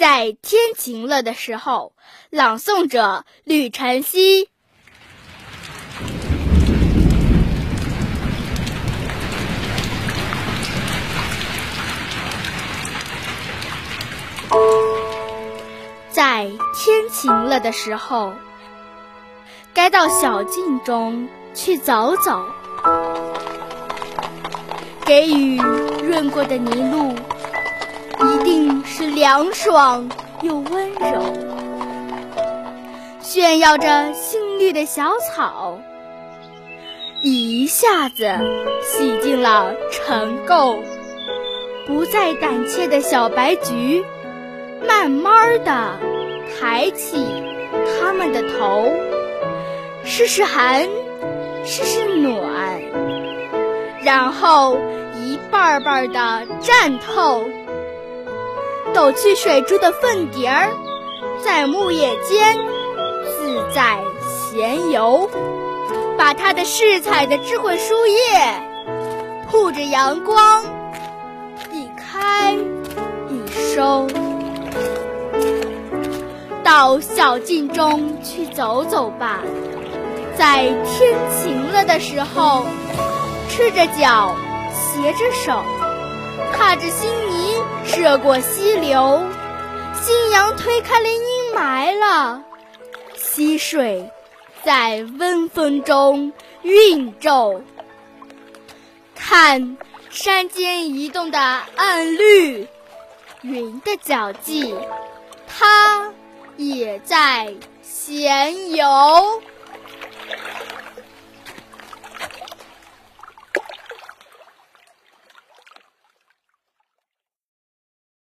在天晴了的时候，朗诵者吕晨曦。在天晴了的时候，该到小径中去走走，给雨润过的泥路。一定是凉爽又温柔，炫耀着新绿的小草，一下子洗净了尘垢。不再胆怯的小白菊，慢慢的抬起它们的头，试试寒，试试暖，然后一瓣瓣的绽透。抖去水珠的粉蝶儿，在木叶间自在闲游，把它的饰彩的智慧书页护着阳光，一开一收。到小径中去走走吧，在天晴了的时候，赤着脚，携着手。踏着新泥涉过溪流，新阳推开了阴霾了，溪水在温风中晕皱。看山间移动的暗绿，云的脚迹，它也在闲游。